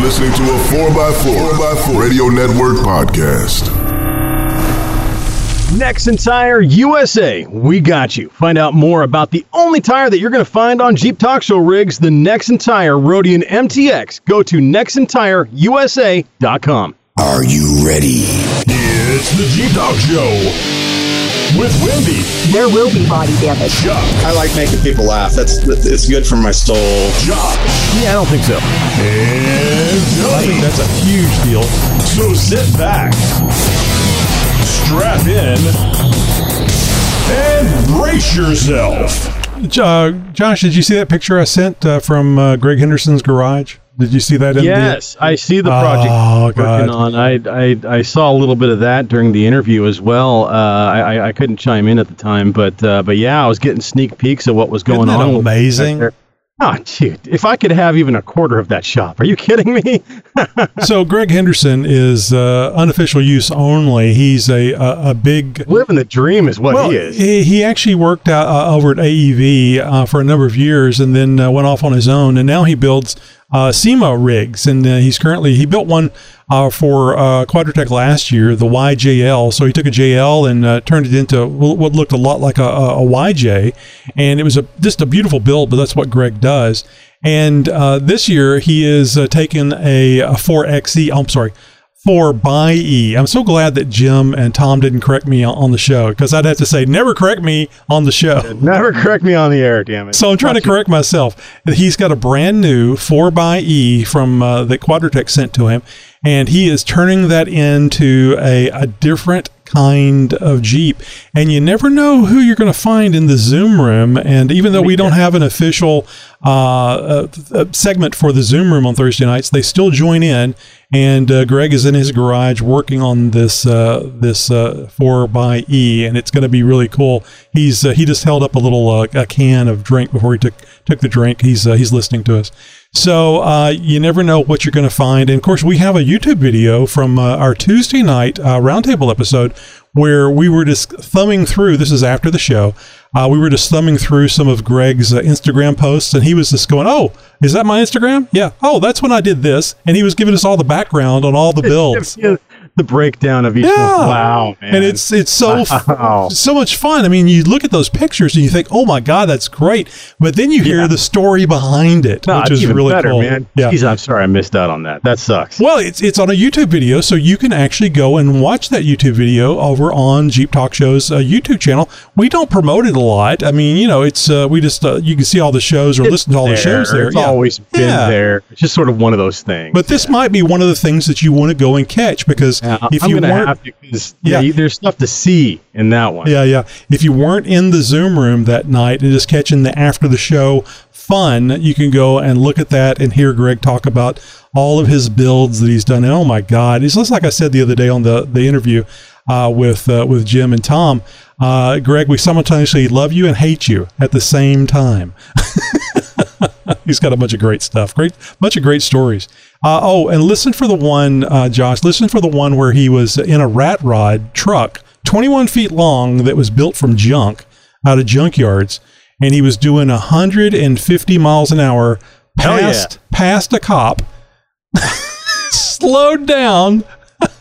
You're listening to a 4x4, 4x4 Radio Network podcast. Nexen Tire USA, we got you. Find out more about the only tire that you're going to find on Jeep Talk Show rigs, the Nexen Tire Roadian MTX. Go to NexenTireUSA.com. Are you ready? It's the Jeep Talk Show with Wendy, There will be body damage. Chuck, I like making people laugh. That's it's good for my soul. Josh, Yeah, I don't think so. and I think that's a huge deal. So sit back, strap in, and brace yourself. Uh, Josh, did you see that picture I sent uh, from uh, Greg Henderson's garage? Did you see that? In Yes, I see the project Oh, working God. on. I, I I saw a little bit of that during the interview as well. Uh, I I- couldn't chime in at the time, but uh, but yeah, I was getting sneak peeks of what was going isn't that on. amazing? Oh, dude! If I could have even a quarter of that shop, are you kidding me? so Greg Henderson is uh, unofficial use only. He's a a, a big. Living the dream is what Well, he is. he, he actually worked uh, over at AEV uh, for a number of years, and then uh, went off on his own. And now he builds uh, SEMA rigs, and uh, he's currently he built one uh, for uh, Quadratec last year, the YJL. So he took a JL and uh, turned it into what looked a lot like a, a, YJ, and it was a just a beautiful build. But that's what Greg does. And uh, this year he is uh, taking a, a 4XE. I'm sorry. 4 by E. I'm so glad that Jim and Tom didn't correct me on- the show because I'd have to say, never correct me on the show. Never correct me on the air, damn it. So I'm trying to correct myself. He's got a brand new 4 by E from uh, that Quadratec sent to him, and he is turning that into a, a different kind of Jeep. And you never know who you're going to find in the Zoom room. And even though we don't have an official uh, uh, uh, segment for the Zoom room on Thursday nights, they still join in. And uh, Greg is in his garage working on this uh, this uh, four by E, and it's going to be really cool. He's he just held up a little a can of drink before he took took the drink. He's he's listening to us. So uh, you never know what you're going to find. And of course, we have a YouTube video from uh, our Tuesday night uh, roundtable episode where we were just thumbing through. This is after the show. Uh, we were just thumbing through some of Greg's uh, Instagram posts, and he was just going, "Oh, is that my Instagram? Yeah. Oh, that's when I did this." And he was giving us all the background on all the builds. The breakdown of each Yeah. one. Wow, man. And it's it's so Wow. so much fun. I mean, you look at those pictures and you think, "Oh my god, that's great!" But then you hear Yeah. the story behind it, No, which is really better, cool. man. Yeah. Jeez, I'm sorry I missed out on that. That sucks. Well, it's it's on a YouTube video, so you can actually go and watch that YouTube video over on Jeep Talk Show's uh, YouTube channel. We don't promote it a lot. I mean, you know, it's uh, we just uh, you can see all the shows or listen to all the shows there. It's Yeah. always been there. It's just sort of one of those things. But this might be one of the things that you want to go and catch because Yeah, if I'm you gonna weren't have to, yeah, Yeah. there's stuff to see in that one. Yeah, yeah. If you weren't in the Zoom room that night and just catching the after the show fun, you can go and look at that and hear Greg talk about all of his builds that he's done. And oh my God, it's just like I said the other day on the the interview uh, with uh, with Jim and Tom. Uh, Greg, we simultaneously love you and hate you at the same time. He's got a bunch of great stuff, great bunch of great stories. Uh, oh, and listen for the one, uh, Josh. Listen for the one where he was in a rat rod truck, 21 feet long, that was built from junk out of junkyards, and he was doing 150 miles an hour Hell yeah. past past a cop. slowed down.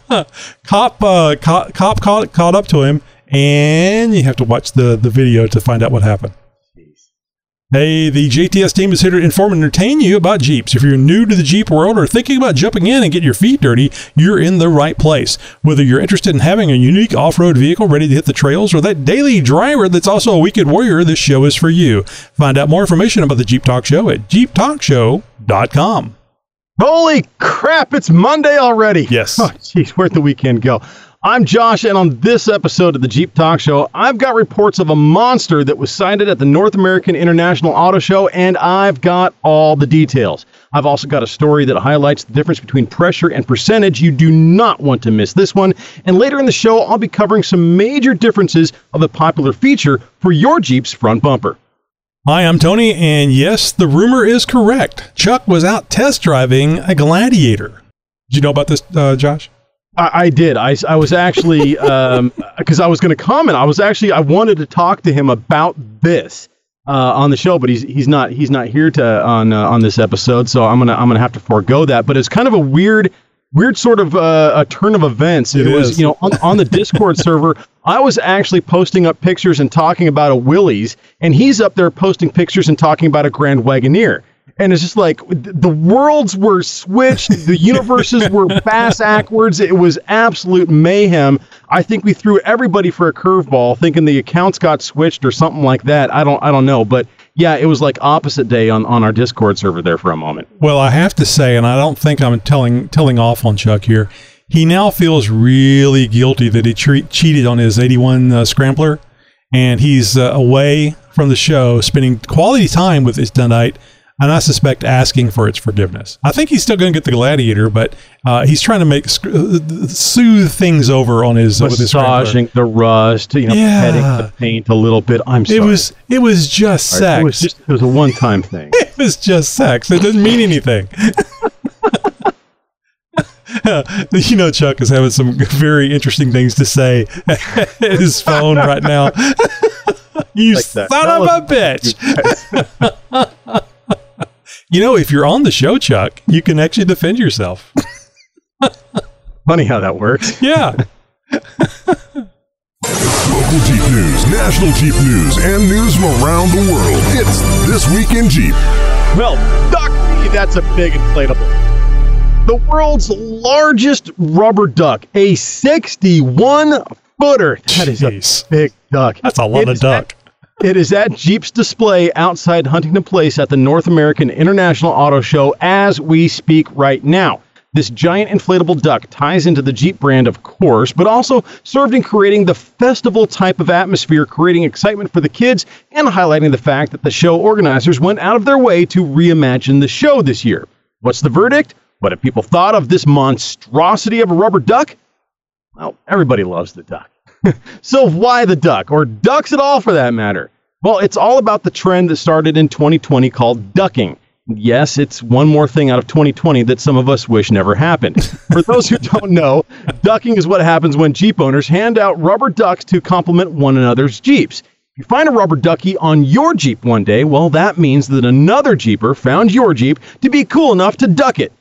cop, uh, cop, cop caught, caught up to him, and you have to watch the, the video to find out what happened. Hey, the JTS team is here to inform and entertain you about Jeeps. If you're new to the Jeep world or thinking about jumping in and get your feet dirty, you're in the right place. Whether you're interested in having a unique off-road vehicle ready to hit the trails or that daily driver that's also a weekend warrior, this show is for you. Find out more information about the Jeep Talk Show at jeeptalkshow.com. Holy crap, it's Monday already. Yes. Oh, jeez, where'd the weekend go? I'm Josh, and on this episode of the Jeep Talk Show, I've got reports of a monster that was sighted at the North American International Auto Show, and I've got all the details. I've also got a story that highlights the difference between pressure and percentage. You do not want to miss this one. And later in the show, I'll be covering some major differences of the popular feature for your Jeep's front bumper. Hi, I'm Tony, and yes, the rumor is correct. Chuck was out test driving a Gladiator. Did you know about this, uh, Josh? I, I did. I, I was actually because I was going to comment. I was actually I wanted to talk to him about this uh, on the show, but he's he's not he's not here to on uh, on this episode, so I'm gonna I'm gonna have to forego that. But it's kind of a weird weird sort of uh, a turn of events. It, It was is. you know on, on the Discord server, I was actually posting up pictures and talking about a Willys, and he's up there posting pictures and talking about a Grand Wagoneer. And it's just like the worlds were switched, the universes were fast backwards. It was absolute mayhem. I think we threw everybody for a curveball, thinking the accounts got switched or something like that. I don't, I don't know, but yeah, it was like opposite day on, on our Discord server there for a moment. Well, I have to say, and I don't think I'm telling telling off on Chuck here. He now feels really guilty that he cheated on his 81 uh, scrambler, and he's uh, away from the show, spending quality time with his Dundite, and I suspect asking for its forgiveness. I think he's still going to get the Gladiator, but uh, he's trying to make sc- uh, soothe things over on his uh, with his. Massaging the rust, you know, Yeah. petting the paint a little bit. I'm sorry. It was it was just sex. It was just it was a one time thing. it was just sex. It doesn't mean anything. you know, Chuck is having some very interesting things to say at his phone right now. you Like son of a bitch. you know, if you're on the show, Chuck, you can actually defend yourself. Funny how that works. Yeah. Local Jeep news, national Jeep news, and news from around the world. It's This Week in Jeep. Well, Duck Feed, that's a big inflatable. The world's largest rubber duck, a 61 footer. That is Jeez. a big duck. That's a lot It of is at- duck. It is at Jeep's display outside Huntington Place at the North American International Auto Show as we speak right now. This giant inflatable duck ties into the Jeep brand, of course, but also served in creating the festival type of atmosphere, creating excitement for the kids, and highlighting the fact that the show organizers went out of their way to reimagine the show this year. What's the verdict? What have people thought of this monstrosity of a rubber duck? Well, everybody loves the duck. so why the duck, or ducks at all for that matter? Well, it's all about the trend that started in 2020 called ducking. Yes, it's one more thing out of 2020 that some of us wish never happened. For those who don't know, ducking is what happens when Jeep owners hand out rubber ducks to complement one another's Jeeps. If you find a rubber ducky on your Jeep one day, well, that means that another Jeeper found your Jeep to be cool enough to duck it.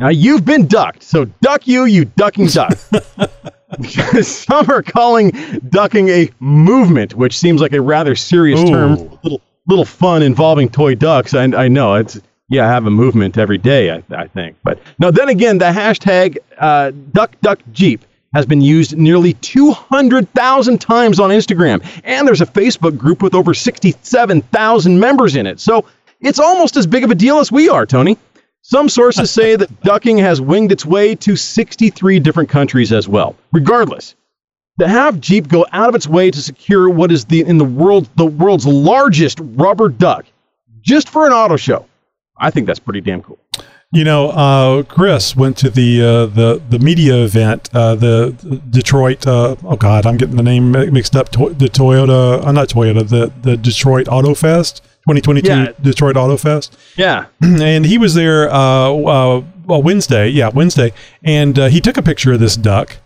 Now you've been ducked, so duck you, you ducking duck. Some are calling ducking a movement, which seems like a rather serious Ooh. term. Little little fun involving toy ducks. I, I know it's yeah, I have a movement every day. I, I think, but no. Then again, the hashtag uh, Duck Duck Jeep has been used nearly 200,000 times on Instagram, and there's a Facebook group with over 67,000 members in it. So it's almost as big of a deal as we are, Tony. Some sources say that ducking has winged its way to 63 different countries as well. Regardless, to have Jeep go out of its way to secure what is the in the world the world's largest rubber duck just for an auto show, I think that's pretty damn cool. You know, uh, Chris went to the uh, the the media event, uh, the Detroit. Uh, oh God, I'm getting the name mixed up. To- the Toyota, uh, not Toyota, the the Detroit Auto Fest, 2022 Yeah. Detroit Auto Fest, Yeah, and he was there uh, uh, well Wednesday, yeah Wednesday, and uh, he took a picture of this duck.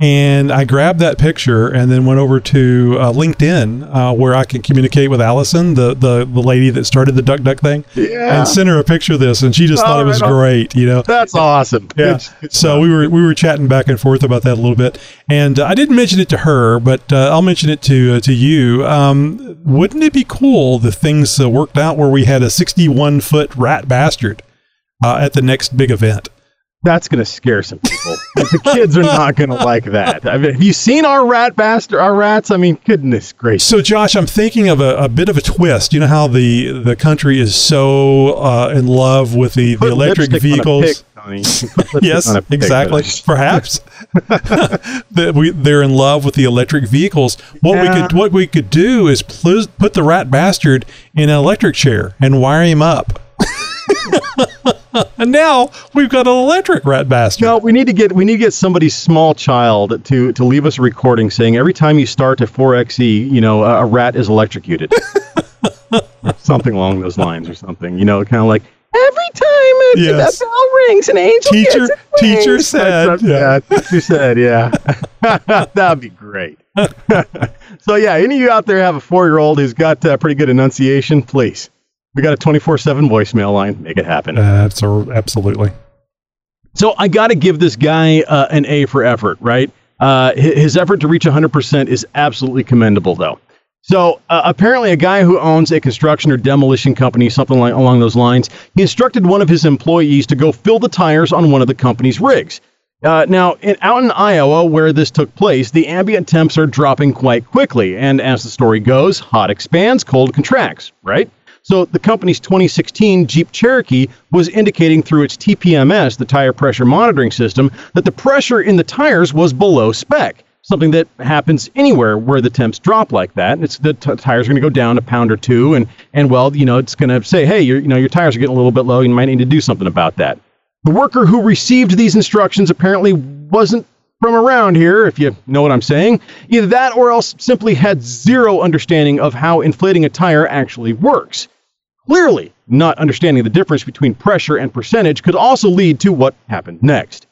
And I grabbed that picture and then went over to uh, LinkedIn uh, where I can communicate with Allison, the, the, the lady that started the Duck Duck thing, Yeah. and sent her a picture of this. And she just thought it was right great, you know. that's awesome. Yeah. Good- good so stuff. we were we were chatting back and forth about that a little bit, and uh, I didn't mention it to her, but uh, I'll mention it to uh, to you. Um, wouldn't it be cool if things uh, worked out where we had a 61 foot rat bastard uh, at the next big event? That's going to scare some people. the kids are not going to like that. I mean, have you seen our rat bastard? Our rats? I mean, goodness gracious. So, Josh, I'm thinking of a, a bit of a twist. You know how the the country is so uh, in love with the, the electric lipstick on a vehicles. Tony. Yes, pig, exactly. Perhaps that we they're in love with the electric vehicles. What we could what we could do is pl- put the rat bastard in an electric chair and wire him up. and now we've got an electric rat bastard. No, we need to get we need to get somebody's small child to to leave us a recording saying every time you start a 4xe, you know, a, a rat is electrocuted, something along those lines, or something. You know, kind of like every time a, Yes. a bell rings, an angel Teacher- teacher wings." said, yeah. yeah. teacher said, yeah, that'd be great. So yeah, any of you out there have a four-year-old who's got uh, pretty good enunciation, please. We got a 24/7 voicemail line. Make it happen. A, absolutely. So I got to give this guy uh, an A for effort, right? Uh, his effort to reach 100% is absolutely commendable, though. So uh, apparently, a guy who owns a construction or demolition company, something like along those lines, he instructed one of his employees to go fill the tires on one of the company's rigs. Uh, now, in, out in Iowa, where this took place, the ambient temps are dropping quite quickly, and as the story goes, hot expands, cold contracts, right? So the company's 2016 Jeep Cherokee was indicating through its TPMS, the tire pressure monitoring system, that the pressure in the tires was below spec. Something that happens anywhere where the temps drop like that. It's the t- tires are going to go down a pound or two, and and well, you know, it's going to say, hey, you know your tires are getting a little bit low. You might need to do something about that. The worker who received these instructions apparently wasn't from around here, if you know what I'm saying. Either that or else simply had zero understanding of how inflating a tire actually works. Clearly, not understanding the difference between pressure and percentage could also lead to what happened next.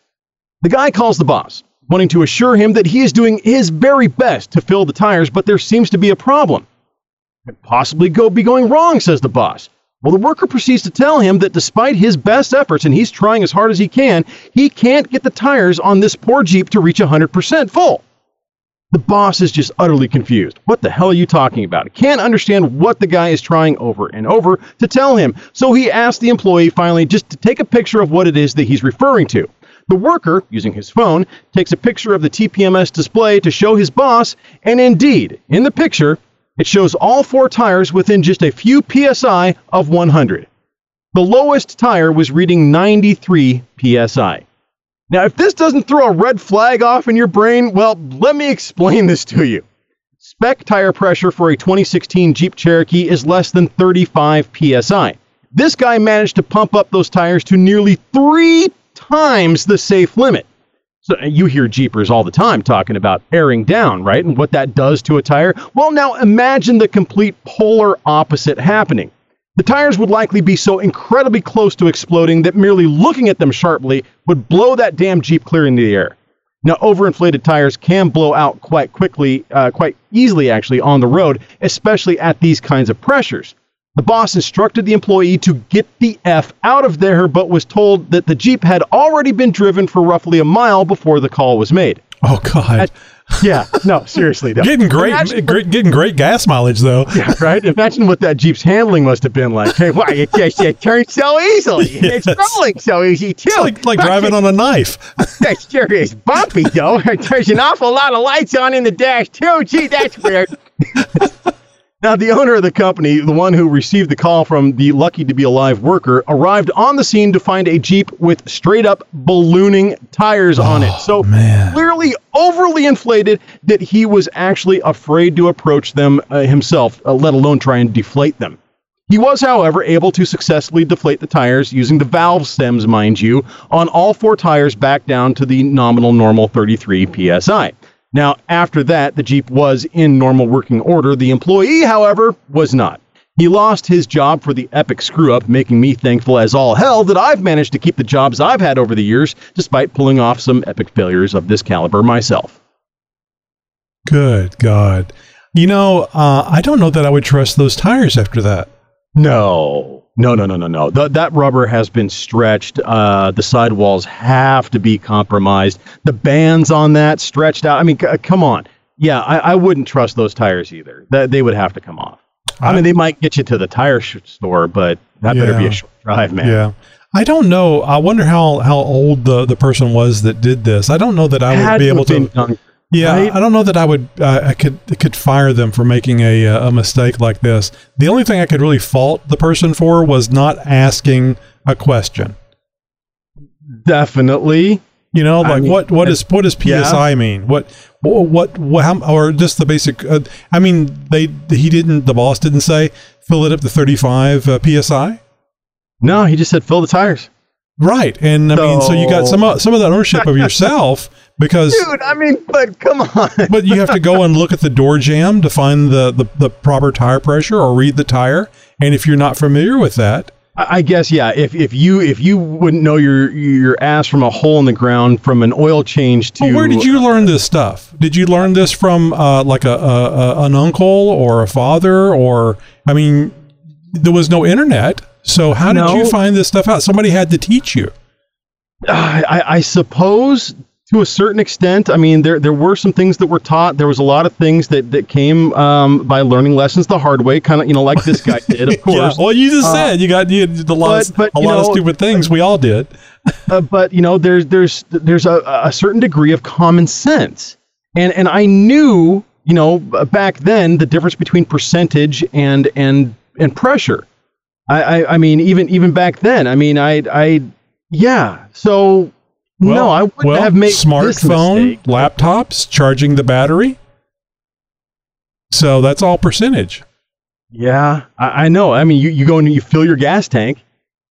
The guy calls the boss, wanting to assure him that he is doing his very best to fill the tires, but there seems to be a problem. Could possibly go be going wrong, says the boss. Well, the worker proceeds to tell him that despite his best efforts, and he's trying as hard as he can, he can't get the tires on this poor Jeep to reach 100% full. The boss is just utterly confused. What the hell are you talking about? Can't understand what the guy is trying over and over to tell him. So he asks the employee finally just to take a picture of what it is that he's referring to. The worker, using his phone, takes a picture of the TPMS display to show his boss, and indeed, in the picture, it shows all four tires within just a few psi of 100. The lowest tire was reading 93 psi. Now, if this doesn't throw a red flag off in your brain, well, let me explain this to you. Spec tire pressure for a 2016 Jeep Cherokee is less than 35 psi. This guy managed to pump up those tires to nearly three times the safe limit. So you hear Jeepers all the time talking about airing down, right? And what that does to a tire. Well, now imagine the complete polar opposite happening. The tires would likely be so incredibly close to exploding that merely looking at them sharply would blow that damn Jeep clear into the air. Now, overinflated tires can blow out quite quickly, uh, quite easily actually, on the road, especially at these kinds of pressures. The boss instructed the employee to get the F out of there, but was told that the Jeep had already been driven for roughly a mile before the call was made. Oh God, Yeah, no, seriously. though. getting great, Imagine- great, getting great gas mileage though. Yeah, right? Imagine what that Jeep's handling must have been like. Hey, why it just it turns so easily. It's rolling so easy too. It's like like driving on a knife. That sure is bumpy though. There's an awful lot of lights on in the dash too. Gee, that's weird. Now, the owner of the company, the one who received the call from the lucky to be alive worker, arrived on the scene to find a Jeep with straight up ballooning tires on it. So man. clearly overly inflated that he was actually afraid to approach them uh, himself, uh, let alone try and deflate them. He was, however, able to successfully deflate the tires using the valve stems, mind you, on all four tires back down to the nominal normal 33 psi. Now, after that, the Jeep was in normal working order. The employee, however, was not. He lost his job for the epic screw up, making me thankful as all hell that I've managed to keep the jobs I've had over the years, despite pulling off some epic failures of this caliber myself. Good God. You know, uh, I don't know that I would trust those tires after that. No, no, no, no, no, no. Th- that rubber has been stretched. Uh, the sidewalls have to be compromised. The bands on that stretched out. I mean, c- come on. Yeah, I, I wouldn't trust those tires either. That they would have to come off. I, mean, they might get you to the tire sh- store, but that better be a short drive, man. Yeah. I don't know. I wonder how, how old the, the person was that did this. I don't know that I would Had be able to. young, Yeah, right? I don't know that I would. Uh, I could could fire them for making a uh, a mistake like this. The only thing I could really fault the person for was not asking a question. Definitely. You know, I like mean, what what is what does yeah. PSI mean? What what what, what how, or just the basic? Uh, I mean, they he didn't. The boss didn't say fill it up to thirty five uh, PSI. No, he just said fill the tires. Right, and I mean, so you got some of- some of that ownership of yourself because Dude, I mean, but come on. but you have to go and look at the door jamb to find the, the, the proper tire pressure or read the tire. And if you're not familiar with that, I I guess yeah. If if you if you wouldn't know your your ass from a hole in the ground from an oil change to Well, where did you learn this stuff? Did you learn this from uh, like a, a, a an uncle or a father or I mean, there was no internet, so how did No. you find this stuff out? Somebody had to teach you. I, I suppose to a certain extent. I mean, there there were some things that were taught. There was a lot of things that that came um, by learning lessons the hard way, kind of you know like this guy did, of course. Yeah. Well, you just said you got you did a lot, but- but, a lot of know, stupid things. We all did. uh, but you know, there's there's there's a, a certain degree of common sense, and and I knew you know back then the difference between percentage and and and pressure. I I, I mean even even back then. I mean I I yeah. So no, I wouldn't well, have made smartphone, laptops, charging the battery. So that's all percentage. Yeah, I, I know. I mean, you, you go and you fill your gas tank.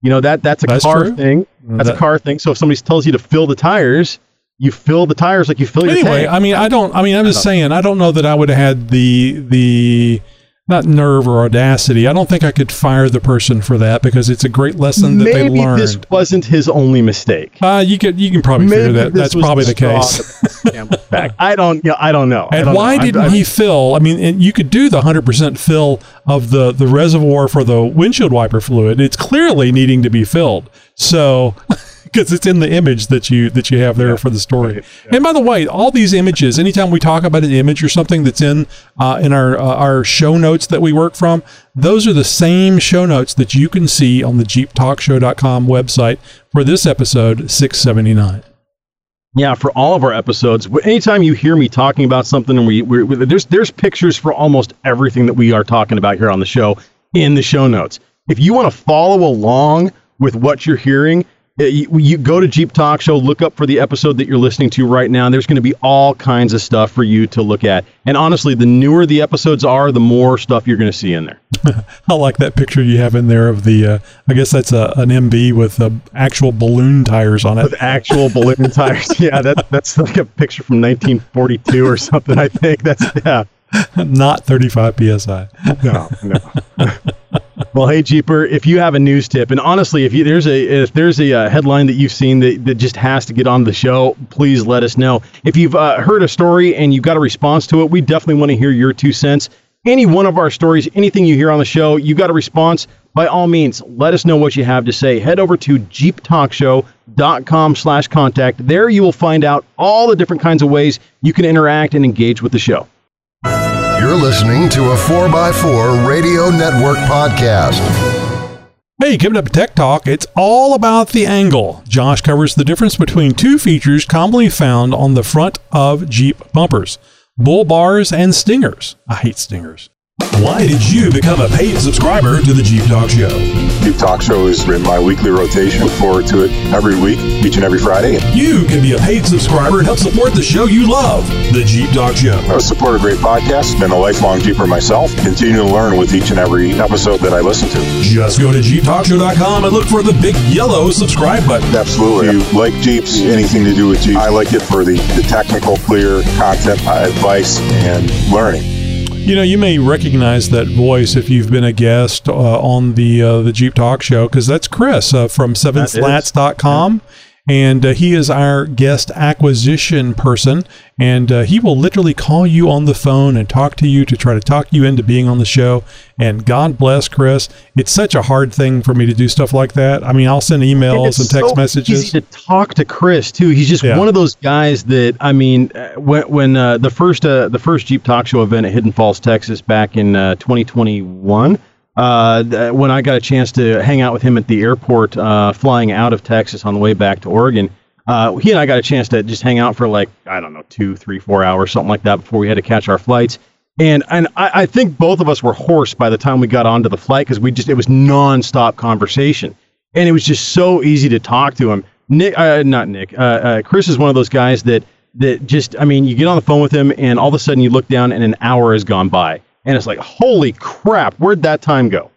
You know that that's a That's car true. thing. That's That- a car thing. So if somebody tells you to fill the tires, you fill the tires like you fill your Anyway, tank. I mean, I don't. I mean, I'm just saying. I don't know that I would have had the the not nerve or audacity. I don't think I could fire the person for that because it's a great lesson that Maybe they learned. this wasn't his only mistake. uh, you could you can probably figure that. That's probably the case. that broke the camel's back. I don't. Yeah, I don't know. And don't why know. Didn't I- he fill? I mean, and you could do the 100% fill of the, the reservoir for the windshield wiper fluid. It's clearly needing to be filled. So, because it's in the image that you that you have there for the story. And by the way, all these images, anytime we talk about an image or something that's in uh, in our uh, our show notes that we work from, those are the same show notes that you can see on the JeepTalkShow.com website for this episode 679. Yeah, for all of our episodes, anytime you hear me talking about something, and we, we we- there's there's pictures for almost everything that we are talking about here on the show in the show notes. If you want to follow along with what you're hearing, you, you go to Jeep Talk Show, look up for the episode that you're listening to right now. There's going to be all kinds of stuff for you to look at. And honestly, the newer the episodes are, the more stuff you're going to see in there. I like that picture you have in there of the. Uh, I guess that's a, an MB with uh, actual balloon tires on it. With actual balloon tires. Yeah, that, that's like a picture from 1942 or something. I think that's yeah. Not 35 psi. No, no. Well, hey, Jeeper, if you have a news tip, and honestly, if you, there's a if there's a uh, headline that you've seen that, that just has to get on the show, please let us know. If you've uh, heard a story and you've got a response to it, we definitely want to hear your two cents. Any one of our stories, anything you hear on the show, you got a response. By all means, let us know what you have to say. Head over to jeeptalkshow.com slash contact. There you will find out all the different kinds of ways you can interact and engage with the show. You're listening to a 4x4 Radio Network podcast. Hey, coming up Tech Talk, it's all about the angle. Josh covers the difference between two features commonly found on the front of Jeep bumpers bull bars and stingers. I hate stingers. Why did you become a paid subscriber to the Jeep Talk Show? Jeep Talk Show is in my weekly rotation. Look forward to it every week, each and every Friday. You can be a paid subscriber and help support the show you love, the Jeep Talk Show. I support a great podcast. Been a lifelong Jeeper myself. Continue to learn with each and every episode that I listen to. Just go to JeepTalkShow.com and look for the big yellow subscribe button. Absolutely. If you like Jeeps, anything to do with Jeeps, I like it for the, the technical, clear content, advice, and learning. You know, you may recognize that voice if you've been a guest uh, on the uh, the Jeep Talk Show because that's Chris uh, from sevenslats.com. And uh, he is our guest acquisition person, and uh, he will literally call you on the phone and talk to you to try to talk you into being on the show. And God bless Chris. It's such a hard thing for me to do stuff like that. I mean, I'll send emails it's and text so messages. Easy to talk to Chris too. He's just Yeah. one of those guys that I mean, uh, when when uh, the first uh, the first Jeep Talk Show event at Hidden Falls, Texas, back in uh, 2021. Uh, when I got a chance to hang out with him at the airport, uh, flying out of Texas on the way back to Oregon, uh, he and I got a chance to just hang out for like I don't know two, three, four hours, something like that, before we had to catch our flights. And and I, I think both of us were hoarse by the time we got onto the flight because we just it was nonstop conversation and it was just so easy to talk to him. Nick, uh, not Nick, uh, uh, Chris is one of those guys that that just, I mean, you get on the phone with him, and all of a sudden you look down, and an hour has gone by, and it's like, holy crap, where'd that time go?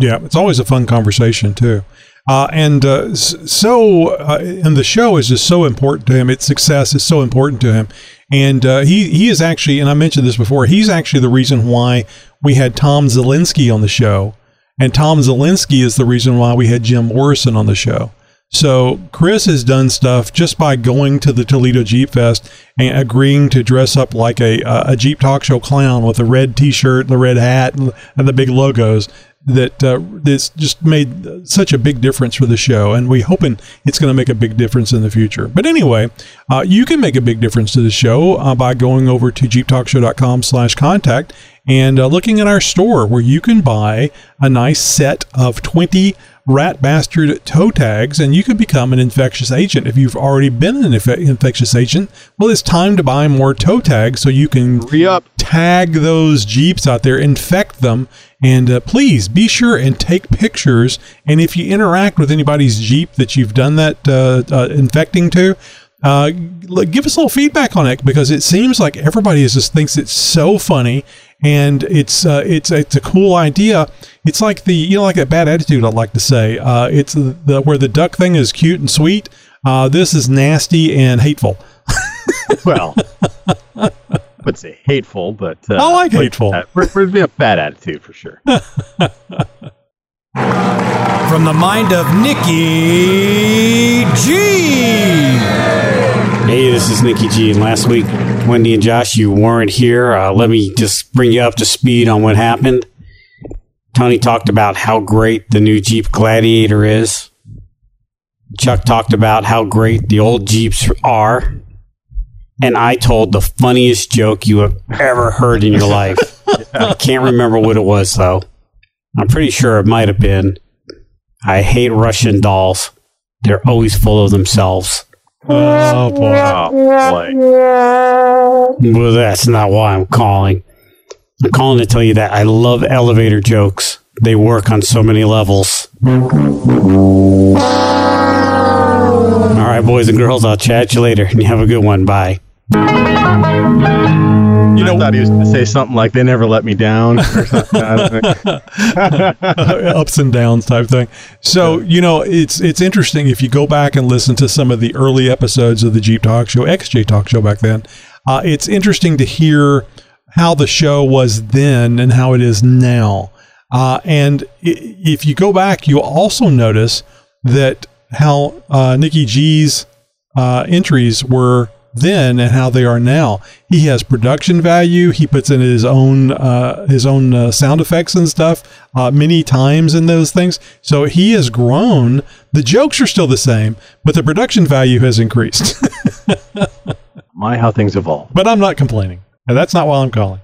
Yeah, it's always a fun conversation too. Uh, and uh, so, uh, and the show is just so important to him. Its success is so important to him. And uh, he he is actually, and I mentioned this before, he's actually the reason why we had Tom Zelinsky on the show. And Tom Zelinsky is the reason why we had Jim Morrison on the show. So Chris has done stuff just by going to the Toledo Jeep Fest and agreeing to dress up like a a Jeep talk show clown with a red T-shirt and the red hat and, and the big logos. That uh, this just made such a big difference for the show, and we hoping it's going to make a big difference in the future. But anyway, uh, you can make a big difference to the show uh, by going over to jeeptalkshow.com/contact and uh, looking at our store where you can buy a nice set of 20 rat bastard toe tags and you can become an infectious agent. If you've already been an inf- infectious agent, well, it's time to buy more toe tags so you can Re-up. tag those Jeeps out there, infect them, and uh, please be sure and take pictures. And if you interact with anybody's Jeep that you've done that uh, uh, infecting to, uh, give us a little feedback on it because it seems like everybody is just thinks it's so funny and it's uh, it's it's a cool idea. It's like the you know like a bad attitude. I like to say uh, it's the where the duck thing is cute and sweet. Uh, this is nasty and hateful. Well, would say hateful, but uh, I like hateful. We're, we're be a bad attitude for sure. From the mind of Nikki G. Hey, this is Nikki G. And last week, Wendy and Josh, you weren't here. Uh, let me just bring you up to speed on what happened. Tony talked about how great the new Jeep Gladiator is. Chuck talked about how great the old Jeeps are. And I told the funniest joke you have ever heard in your life. I can't remember what it was, though. I'm pretty sure it might have been I hate Russian dolls. They're always full of themselves. Oh boy! Oh boy! Well, that's not why I'm calling. I'm calling to tell you that I love elevator jokes. They work on so many levels. All right, boys and girls, I'll chat you later and you have a good one. Bye. You know, I thought he was going to say something like "They never let me down" or something. I don't know. ups and downs type thing. So you know, it's it's interesting if you go back and listen to some of the early episodes of the Jeep Talk Show, XJ Talk Show back then. Uh, it's interesting to hear how the show was then and how it is now. Uh, and if you go back, you'll also notice that how uh, Nikki G's uh, entries were then and how they are now. He has production value. He puts in his own uh, his own uh, sound effects and stuff uh, many times in those things. So he has grown. The jokes are still the same, but the production value has increased. My, how things evolve. but I'm not complaining. And that's not why I'm calling.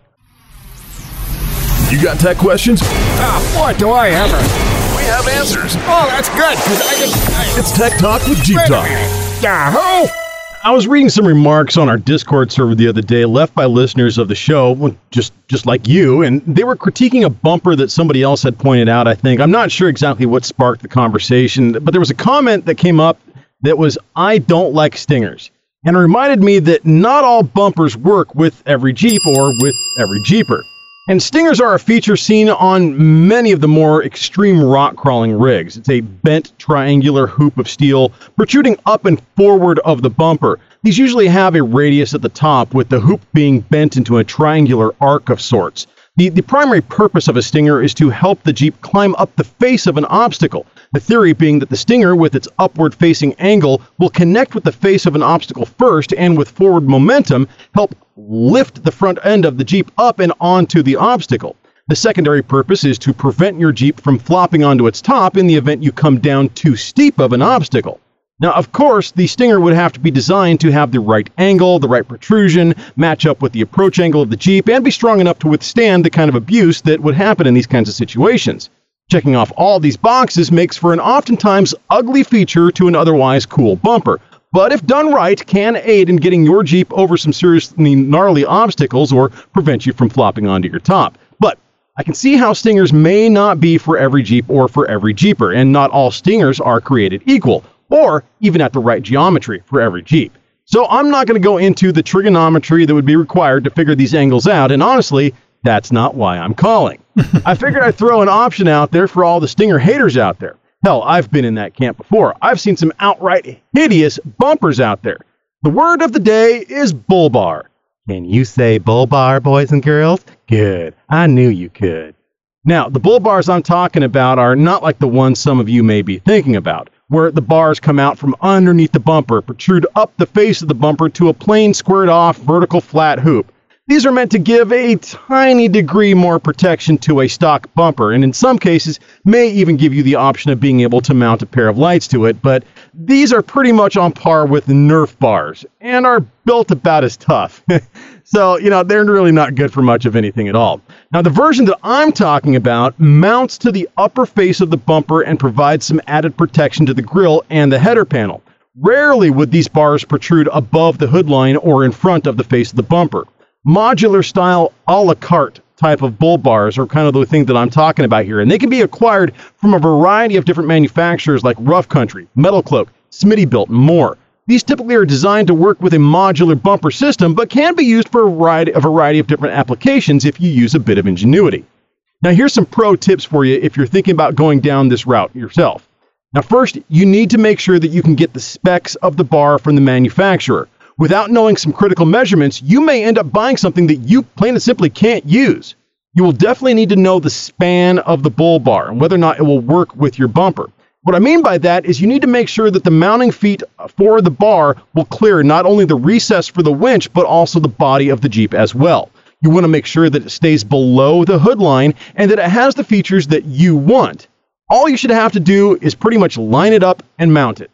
You got tech questions? Ah, boy, do I ever. We have answers. Oh, that's good, because I can. It's Tech Talk with Jeep Talk. minute. Yahoo! I was reading some remarks on our Discord server the other day, left by listeners of the show, just just like you, and they were critiquing a bumper that somebody else had pointed out. I think I'm not sure exactly what sparked the conversation, but there was a comment that came up that was, "I don't like stingers," and reminded me that not all bumpers work with every Jeep or with every Jeeper. And stingers are a feature seen on many of the more extreme rock crawling rigs. It's a bent triangular hoop of steel protruding up and forward of the bumper. These usually have a radius at the top, with the hoop being bent into a triangular arc of sorts. The, the primary purpose of a stinger is to help the Jeep climb up the face of an obstacle. The theory being that the stinger, with its upward facing angle, will connect with the face of an obstacle first and with forward momentum help lift the front end of the Jeep up and onto the obstacle. The secondary purpose is to prevent your Jeep from flopping onto its top in the event you come down too steep of an obstacle. Now, of course, the Stinger would have to be designed to have the right angle, the right protrusion, match up with the approach angle of the Jeep, and be strong enough to withstand the kind of abuse that would happen in these kinds of situations. Checking off all these boxes makes for an oftentimes ugly feature to an otherwise cool bumper, but if done right, can aid in getting your Jeep over some seriously gnarly obstacles or prevent you from flopping onto your top. But I can see how Stingers may not be for every Jeep or for every Jeeper, and not all Stingers are created equal, or even at the right geometry for every Jeep. So I'm not going to go into the trigonometry that would be required to figure these angles out, and honestly, that's not why I'm calling. I figured I'd throw an option out there for all the Stinger haters out there. Hell, I've been in that camp before. I've seen some outright hideous bumpers out there. The word of the day is bull bar. Can you say bull bar, boys and girls? Good. I knew you could. Now, the bull bars I'm talking about are not like the ones some of you may be thinking about, where the bars come out from underneath the bumper, protrude up the face of the bumper to a plain squared off vertical flat hoop. These are meant to give a tiny degree more protection to a stock bumper, and in some cases may even give you the option of being able to mount a pair of lights to it, but these are pretty much on par with Nerf bars and are built about as tough. so, you know, they're really not good for much of anything at all. Now, the version that I'm talking about mounts to the upper face of the bumper and provides some added protection to the grille and the header panel. Rarely would these bars protrude above the hood line or in front of the face of the bumper modular style a la carte type of bull bars are kind of the thing that I'm talking about here. And they can be acquired from a variety of different manufacturers like Rough Country, Metal Cloak, Smittybilt, and more. These typically are designed to work with a modular bumper system, but can be used for a variety, a variety of different applications if you use a bit of ingenuity. Now, here's some pro tips for you if you're thinking about going down this route yourself. Now, first, you need to make sure that you can get the specs of the bar from the manufacturer without knowing some critical measurements, you may end up buying something that you plain and simply can't use. You will definitely need to know the span of the bull bar and whether or not it will work with your bumper. What I mean by that is you need to make sure that the mounting feet for the bar will clear not only the recess for the winch, but also the body of the Jeep as well. You want to make sure that it stays below the hood line and that it has the features that you want. All you should have to do is pretty much line it up and mount it.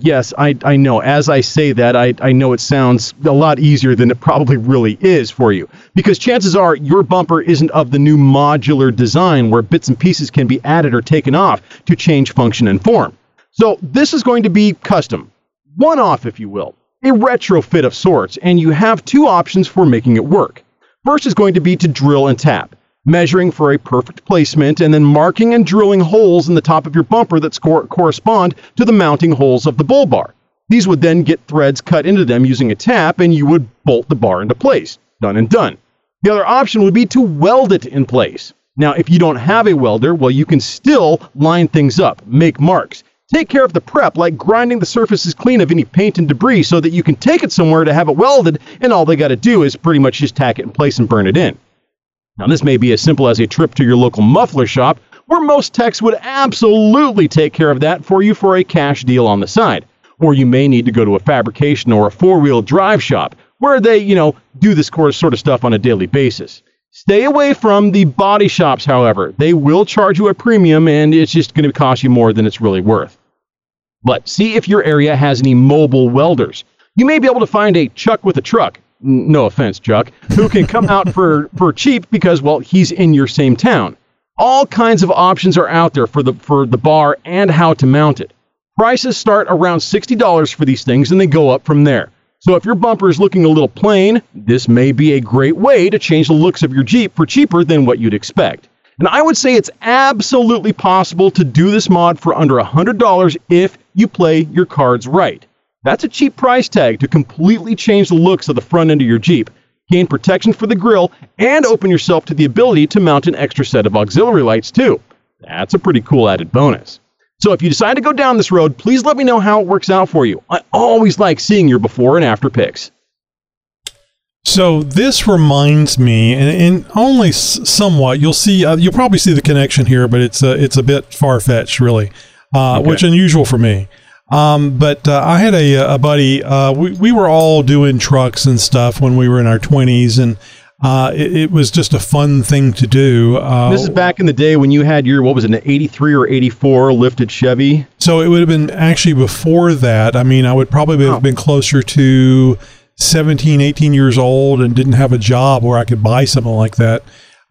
Yes, I, I know. As I say that, I, I know it sounds a lot easier than it probably really is for you. Because chances are your bumper isn't of the new modular design where bits and pieces can be added or taken off to change function and form. So this is going to be custom, one off, if you will, a retrofit of sorts, and you have two options for making it work. First is going to be to drill and tap measuring for a perfect placement, and then marking and drilling holes in the top of your bumper that correspond to the mounting holes of the bull bar. These would then get threads cut into them using a tap, and you would bolt the bar into place. Done and done. The other option would be to weld it in place. Now, if you don't have a welder, well, you can still line things up, make marks. Take care of the prep, like grinding the surfaces clean of any paint and debris so that you can take it somewhere to have it welded, and all they got to do is pretty much just tack it in place and burn it in. Now, this may be as simple as a trip to your local muffler shop, where most techs would absolutely take care of that for you for a cash deal on the side. Or you may need to go to a fabrication or a four wheel drive shop, where they, you know, do this sort of stuff on a daily basis. Stay away from the body shops, however. They will charge you a premium, and it's just going to cost you more than it's really worth. But see if your area has any mobile welders. You may be able to find a Chuck with a truck no offense, Chuck, who can come out for, for cheap because, well, he's in your same town. All kinds of options are out there for the, for the bar and how to mount it. Prices start around $60 for these things and they go up from there. So if your bumper is looking a little plain, this may be a great way to change the looks of your Jeep for cheaper than what you'd expect. And I would say it's absolutely possible to do this mod for under $100 if you play your cards right. That's a cheap price tag to completely change the looks of the front end of your Jeep, gain protection for the grille, and open yourself to the ability to mount an extra set of auxiliary lights too. That's a pretty cool added bonus. So if you decide to go down this road, please let me know how it works out for you. I always like seeing your before and after pics. So this reminds me, and, and only somewhat, you'll see, uh, you'll probably see the connection here, but it's uh, it's a bit far fetched, really, uh, okay. which unusual for me. Um, but uh, I had a, a buddy. Uh, we we were all doing trucks and stuff when we were in our twenties, and uh, it, it, was just a fun thing to do. Uh, this is back in the day when you had your what was it, an '83 or '84 lifted Chevy? So it would have been actually before that. I mean, I would probably have oh. been closer to 17, 18 years old, and didn't have a job where I could buy something like that.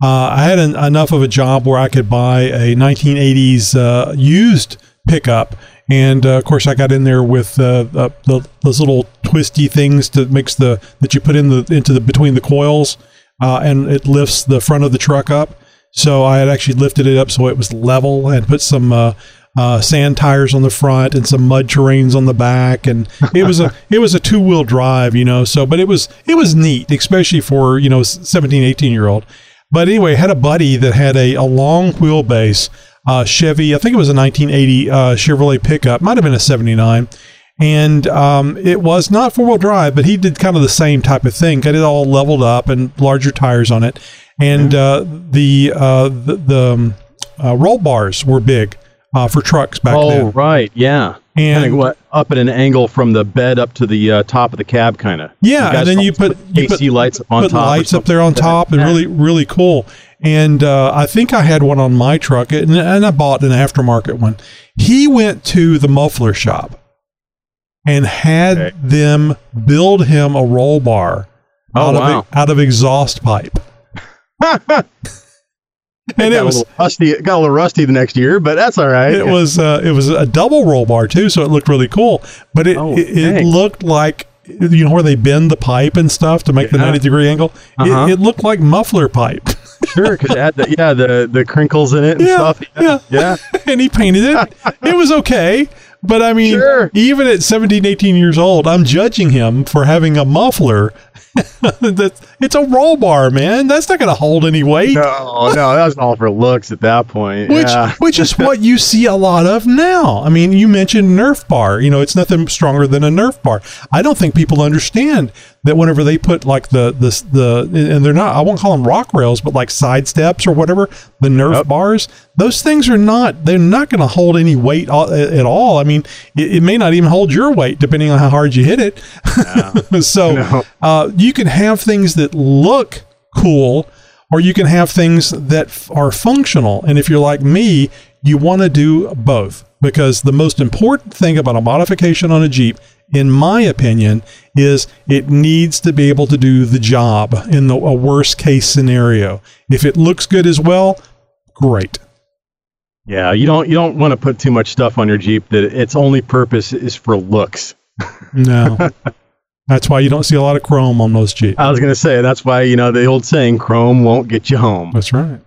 Uh, I had an, enough of a job where I could buy a 1980s uh, used pickup and uh, of course, I got in there with uh, the, those little twisty things to mix the that you put in the into the between the coils, uh, and it lifts the front of the truck up. So I had actually lifted it up so it was level and put some uh, uh, sand tires on the front and some mud terrains on the back, and it was a it was a two wheel drive, you know. So, but it was it was neat, especially for you know 17, 18 year old. But anyway, I had a buddy that had a, a long wheelbase uh, Chevy. I think it was a 1980 uh, Chevrolet pickup, might have been a 79. And um, it was not four wheel drive, but he did kind of the same type of thing. Got it all leveled up and larger tires on it. and uh, the uh, the, the um, uh, roll bars were big uh, for trucks back oh, then. right, yeah. And- Kinda what up at an angle from the bed up to the uh, top of the cab, kind of. Yeah, and then you put AC put, lights up on put top. lights up there on top, and really really cool. And uh, I think I had one on my truck, and, and I bought an aftermarket one. He went to the muffler shop and had Okay. them build him a roll bar Oh, out wow. of out of exhaust pipe. and it a was little rusty. it Got a little rusty the next year, but that's all right. it was uh, it was a double roll bar too, so it looked really cool. But it Oh, it, it looked like you know where they bend the pipe and stuff to make the ninety degree angle. Uh-huh. It, it looked like muffler pipe, sure because it had the yeah the the crinkles in it and Yeah, stuff. yeah. yeah. and he painted it. it was okay. But I mean, Sure. even at 17, 18 years old, I'm judging him for having a muffler. That's it's a roll bar, man. That's not going to hold any weight. No, no, that was all for looks at that point. Which, yeah. which is what you see a lot of now. I mean, you mentioned Nerf bar. You know, it's nothing stronger than a Nerf bar. I don't think people understand that whenever they put like the the the and they're not. I won't call them rock rails, but like side steps or whatever. The Nerf Yep. bars. Those things are not. They're not going to hold any weight at all. I mean, it, it may not even hold your weight depending on how hard you hit it. so No. uh, you can have things that look cool or you can have things that f- are functional. And if you're like me, you want to do both because the most important thing about a modification on a Jeep, in my opinion, is it needs to be able to do the job in the, a worst case scenario. If it looks good as well, great. Yeah, you don't you don't want to put too much stuff on your Jeep that its only purpose is for looks. No. That's why you don't see a lot of chrome on most Jeeps. I was gonna say that's why you know the old saying, "Chrome won't get you home." That's right.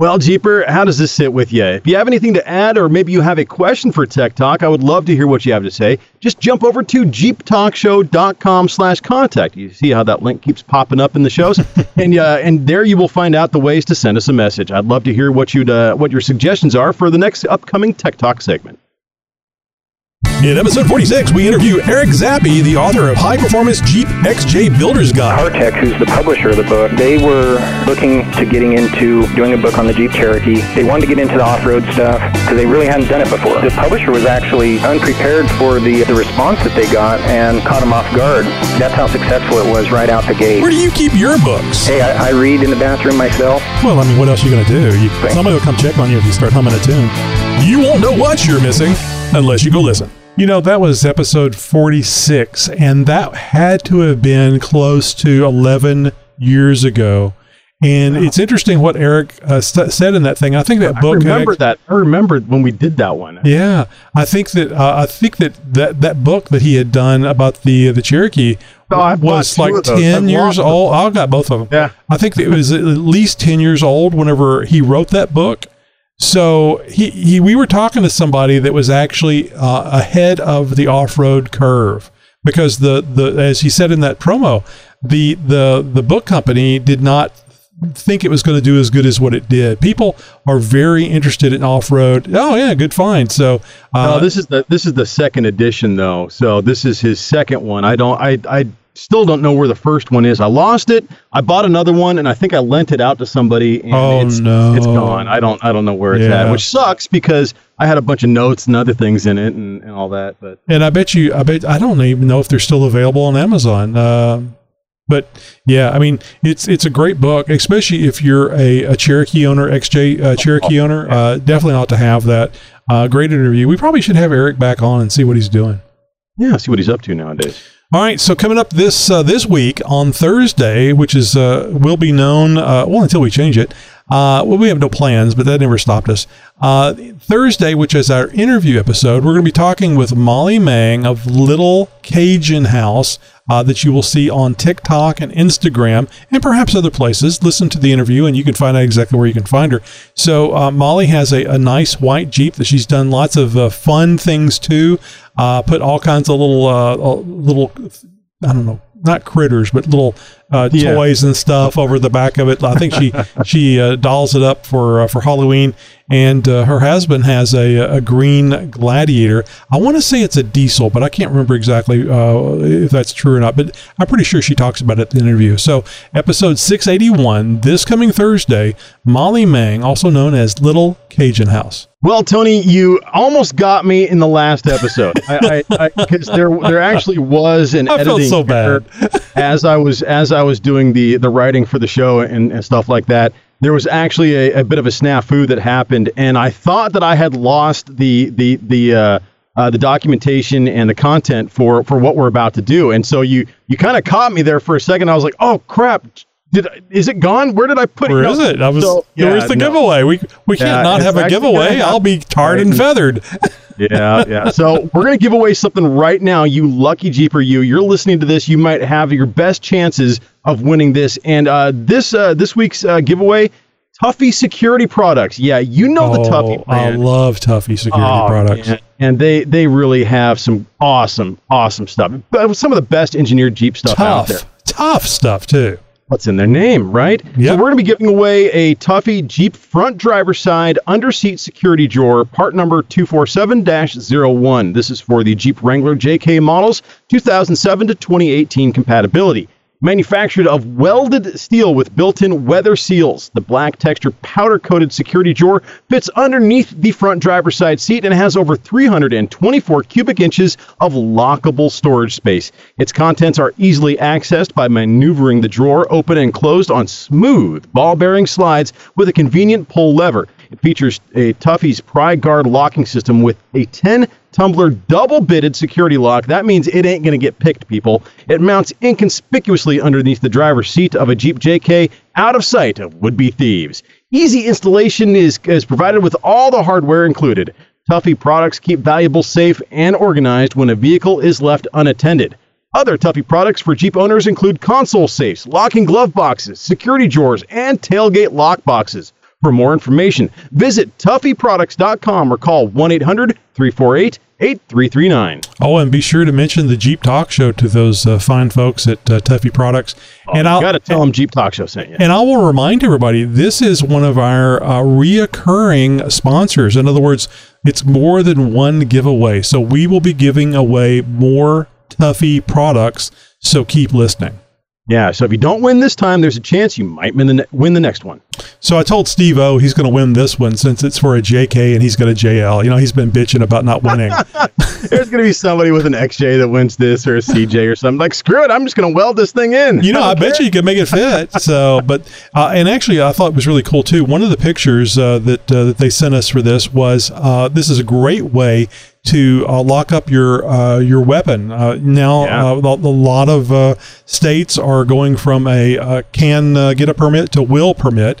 Well, Jeeper, how does this sit with you? If you have anything to add, or maybe you have a question for Tech Talk, I would love to hear what you have to say. Just jump over to jeeptalkshow.com/contact. You see how that link keeps popping up in the shows, and uh, and there you will find out the ways to send us a message. I'd love to hear what you'd uh, what your suggestions are for the next upcoming Tech Talk segment. In episode 46, we interview Eric Zappe, the author of High Performance Jeep XJ Builder's Guide. CarTech, who's the publisher of the book, they were looking to getting into doing a book on the Jeep Cherokee. They wanted to get into the off-road stuff because they really hadn't done it before. The publisher was actually unprepared for the, the response that they got and caught them off guard. That's how successful it was right out the gate. Where do you keep your books? Hey, I, I read in the bathroom myself. Well, I mean, what else are you going to do? You, somebody will come check on you if you start humming a tune. You won't know what you're missing unless you go listen. You know, that was episode 46, and that had to have been close to 11 years ago. And it's interesting what Eric uh, st- said in that thing. I think that I book. I remember act- that. I remember when we did that one. Yeah, I think that uh, I think that, that that book that he had done about the the Cherokee Oh, was like ten I've years old. I got both of them. Yeah. I think that it was at least ten years old whenever he wrote that book. So he, he we were talking to somebody that was actually uh, ahead of the off road curve because the the as he said in that promo, the the the book company did not think it was going to do as good as what it did. People are very interested in off road. Oh yeah, good find. So uh, no, this is the this is the second edition though. So this is his second one. I don't I I still don't know where the first one is. I lost it. I bought another one and I think I lent it out to somebody and Oh, it's no. it's gone. I don't I don't know where it's Yeah. at, which sucks because I had a bunch of notes and other things in it and, and all that. But And I bet you, I bet I don't even know if they're still available on Amazon. Um but yeah, I mean, it's it's a great book, especially if you're a, a Cherokee owner, XJ uh, Cherokee owner. Uh, definitely ought to have that. Uh, great interview. We probably should have Eric back on and see what he's doing. yeah, see what he's up to nowadays. All right, so coming up this uh, this week on Thursday, which is uh, will be known uh, well until we change it. Uh, well, we have no plans, but that never stopped us. Uh, Thursday, which is our interview episode, we're going to be talking with Molly Mang of Little Cajun House uh, that you will see on TikTok and Instagram and perhaps other places. Listen to the interview and you can find out exactly where you can find her. So uh, Molly has a, a nice white Jeep that she's done lots of uh, fun things to. Uh, put all kinds of little little I don't know, not critters, but little uh, Yeah. toys and stuff over the back of it. I think she she uh, dolls it up for uh, for Halloween. And uh, her husband has a, a green Gladiator. I want to say it's a diesel, but I can't remember exactly uh, if that's true or not. But I'm pretty sure she talks about it in the interview. So, episode 681, this coming Thursday, Molly Mang, also known as Little Cajun House. Well, Tony, you almost got me in the last episode. I because there there actually was an I felt editing so bad. error as I was as I was doing the the writing for the show and, and stuff like that. There was actually a, a bit of a snafu that happened, and I thought that I had lost the the the uh, uh, the documentation and the content for for what we're about to do. And so you you kind of caught me there for a second. I was like, oh crap. Did I- is it gone? Where did I put Where it? is No. it? I was. So, where's the no. giveaway? We we can't Yeah, not have a giveaway. I'll be tarred Right. and feathered. yeah, yeah. So we're gonna give away something right now. You lucky Jeeper, you. You're listening to this. You might have your best chances of winning this. And uh, this uh, this week's uh, giveaway, Tuffy Security Products. Yeah, you know the Tuffy Oh, I love Tuffy security Oh, products. man. And they they really have some awesome awesome stuff. But Some of the best engineered Jeep stuff out there. Tough, tough stuff too. What's in their name, right? So we're going to be giving away a Tuffy Jeep front driver side under seat security drawer, part number 247-01. This is for the Jeep Wrangler JK models, 2007 to 2018 compatibility. Manufactured of welded steel with built-in weather seals, the black texture powder-coated security drawer fits underneath the front driver's side seat and has over 324 cubic inches of lockable storage space. Its contents are easily accessed by maneuvering the drawer open and closed on smooth ball-bearing slides with a convenient pull lever. It features a Tuffy's Pry Guard locking system with a 10 tumbler double bitted security lock. That means it ain't going to get picked, people. It mounts inconspicuously underneath the driver's seat of a Jeep JK out of sight of would be thieves. Easy installation is, is provided with all the hardware included. Tuffy products keep valuables safe and organized when a vehicle is left unattended. Other Tuffy products for Jeep owners include console safes, locking glove boxes, security drawers, and tailgate lock boxes. For more information, visit TuffyProducts.com or call 1 800 348 8339. Oh, and be sure to mention the Jeep Talk Show to those uh, fine folks at uh, Tuffy Products. and I'll got to tell them Jeep Talk Show sent you. And I will remind everybody, this is one of our uh, reoccurring sponsors. In other words, it's more than one giveaway. So we will be giving away more Tuffy products. So keep listening. Yeah, so if you don't win this time, there's a chance you might win the, ne- win the next one. So I told Steve O he's going to win this one since it's for a JK and he's got a JL. You know, he's been bitching about not winning. There's going to be somebody with an XJ that wins this or a CJ or something. Like, screw it, I'm just going to weld this thing in. You know, I bet you you could make it fit. So, but uh, and actually, I thought it was really cool too. One of the pictures uh, that uh, that they sent us for this was uh, this is a great way to uh, lock up your uh, your weapon. Uh, now, Yeah. uh, a, a lot of uh, states are going from a uh, can uh, get a permit to will permit,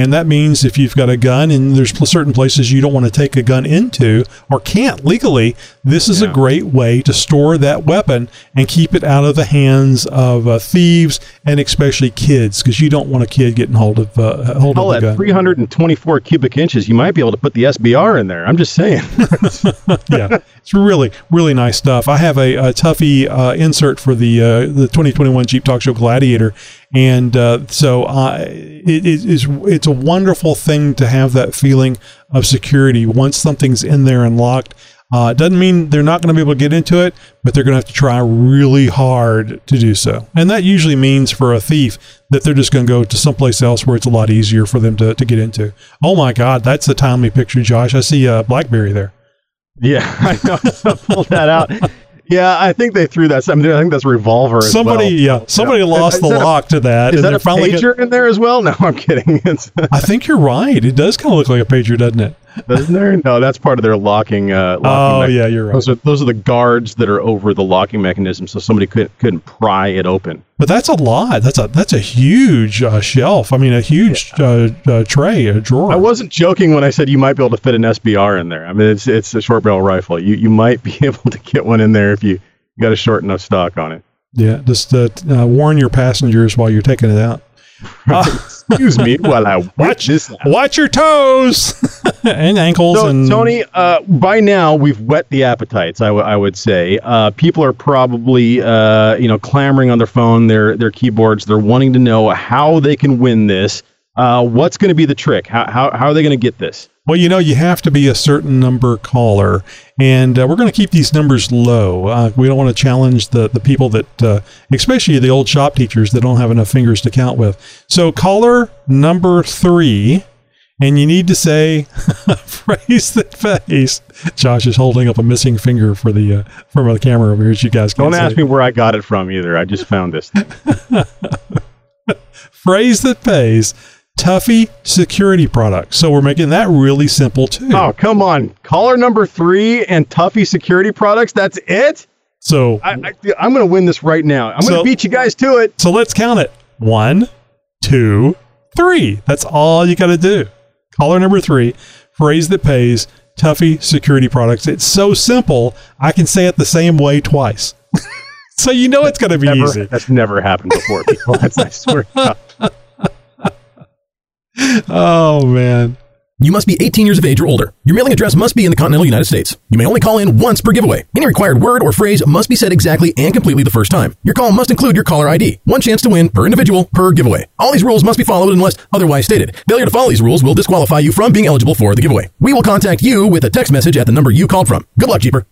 and that means if you've got a gun and there's certain places you don't want to take a gun into or can't legally, this is Yeah. a great way to store that weapon and keep it out of the hands of uh, thieves and especially kids because you don't want a kid getting hold of uh, hold Hell, of at gun. 324 cubic inches, you might be able to put the SBR in there. I'm just saying. yeah, it's really really nice stuff. I have a, a Tuffy uh, insert for the uh, the 2021 Jeep Talk Show Gladiator, and uh, so uh, it, it is it's a wonderful thing to have that feeling of security once something's in there and locked. Uh, it doesn't mean they're not going to be able to get into it, but they're going to have to try really hard to do so. And that usually means for a thief that they're just going to go to someplace else where it's a lot easier for them to, to get into. Oh my God, that's a timely picture, Josh. I see a Blackberry there. yeah, I know. So pull that out. Yeah, I think they threw that. I, mean, I think that's revolver. Somebody, well. yeah, somebody Is lost the that a- lock to that, Is that a pager in there as well? No, I'm kidding. I think you're right. It does kind of look like a pager, doesn't it? doesn't there? No, that's part of their locking. Uh, locking Oh, mech- yeah, you're right. Those are those are the guards that are over the locking mechanism, so somebody could couldn't pry it open. But that's a lot. That's a that's a huge uh, shelf. I mean, a huge uh, uh, tray, a drawer. I wasn't joking when I said you might be able to fit an SBR in there. I mean, it's it's a short barrel rifle. You you might be able to get one in there if you got a short enough stock on it. Yeah, just uh, uh, warn your passengers while you're taking it out. Excuse me while I watch Watch this. Watch your toes and ankles So, and Tony, uh, by now we've whet the appetites. I, w- I would say uh, people are probably uh, you know clamoring on their phone, their their keyboards. They're wanting to know how they can win this. Uh, what's going to be the trick? How, how, how are they going to get this? Well, you know, you have to be a certain number caller, and uh, we're going to keep these numbers low. Uh, we don't want to challenge the, the people that, uh, especially the old shop teachers that don't have enough fingers to count with. So, caller number three, and you need to say phrase that face. Josh is holding up a missing finger for the uh, from the camera over here. as You guys Don't ask me where I got it from either. I just found this. Phrase that pays. Tuffy security products. So we're making that really simple too. Oh, come on. Caller number three and Tuffy Security Products. That's it? So I, I, I'm going to win this right now. I'm going to beat you guys to it. So let's count it. One, two, three. That's all you got to do. Caller number three, phrase that pays, Tuffy security products. It's so simple. I can say it the same way twice. so you know it's going to be Never, easy. that's never happened before, people. That's, I swear. To God. Oh, man. You must be 18 years of age or older. Your mailing address must be in the continental United States. You may only call in once per giveaway. Any required word or phrase must be said exactly and completely the first time. Your call must include your caller ID. One chance to win per individual per giveaway. All these rules must be followed unless otherwise stated. Failure to follow these rules will disqualify you from being eligible for the giveaway. We will contact you with a text message at the number you called from. Good luck, Jeeper.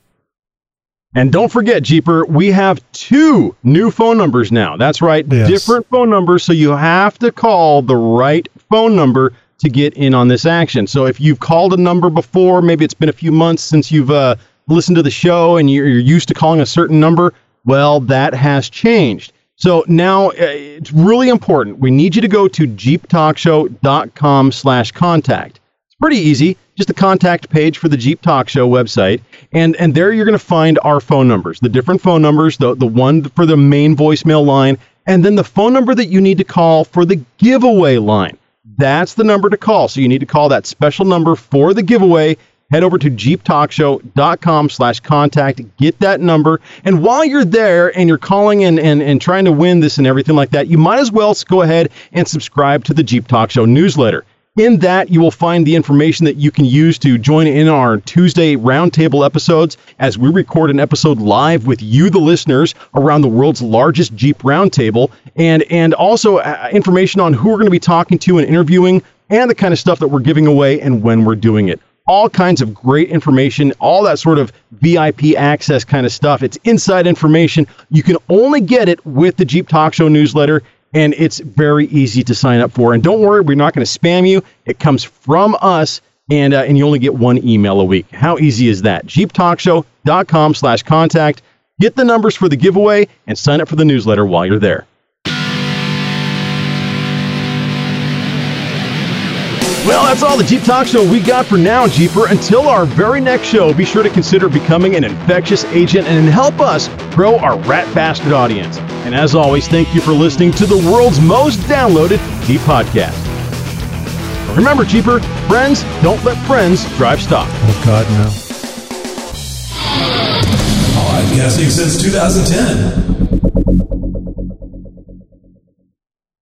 And don't forget, Jeeper, we have two new phone numbers now. That's right, Yes. different phone numbers. So you have to call the right phone number to get in on this action. So if you've called a number before, maybe it's been a few months since you've uh, listened to the show and you're, you're used to calling a certain number, well, that has changed. So now uh, it's really important. We need you to go to jeeptalkshow.com slash contact. It's pretty easy. Just a contact page for the Jeep Talk Show website. And and there you're going to find our phone numbers, the different phone numbers, the, the one for the main voicemail line, and then the phone number that you need to call for the giveaway line. That's the number to call. So you need to call that special number for the giveaway. Head over to jeeptalkshow.com slash contact. Get that number. And while you're there and you're calling and, and, and trying to win this and everything like that, you might as well go ahead and subscribe to the Jeep Talk Show newsletter. In that, you will find the information that you can use to join in our Tuesday roundtable episodes as we record an episode live with you, the listeners, around the world's largest Jeep roundtable, and and also uh, information on who we're going to be talking to and interviewing, and the kind of stuff that we're giving away and when we're doing it. All kinds of great information, all that sort of VIP access kind of stuff. It's inside information. You can only get it with the Jeep Talk Show newsletter and it's very easy to sign up for. And don't worry, we're not going to spam you. It comes from us, and uh, and you only get one email a week. How easy is that? JeepTalkShow.com slash contact. Get the numbers for the giveaway and sign up for the newsletter while you're there. Well, that's all the Jeep Talk Show we got for now, Jeeper. Until our very next show, be sure to consider becoming an infectious agent and help us grow our rat bastard audience. And as always, thank you for listening to the world's most downloaded Jeep podcast. Remember, Jeeper, friends don't let friends drive stock. Oh, God, no. Podcasting since 2010.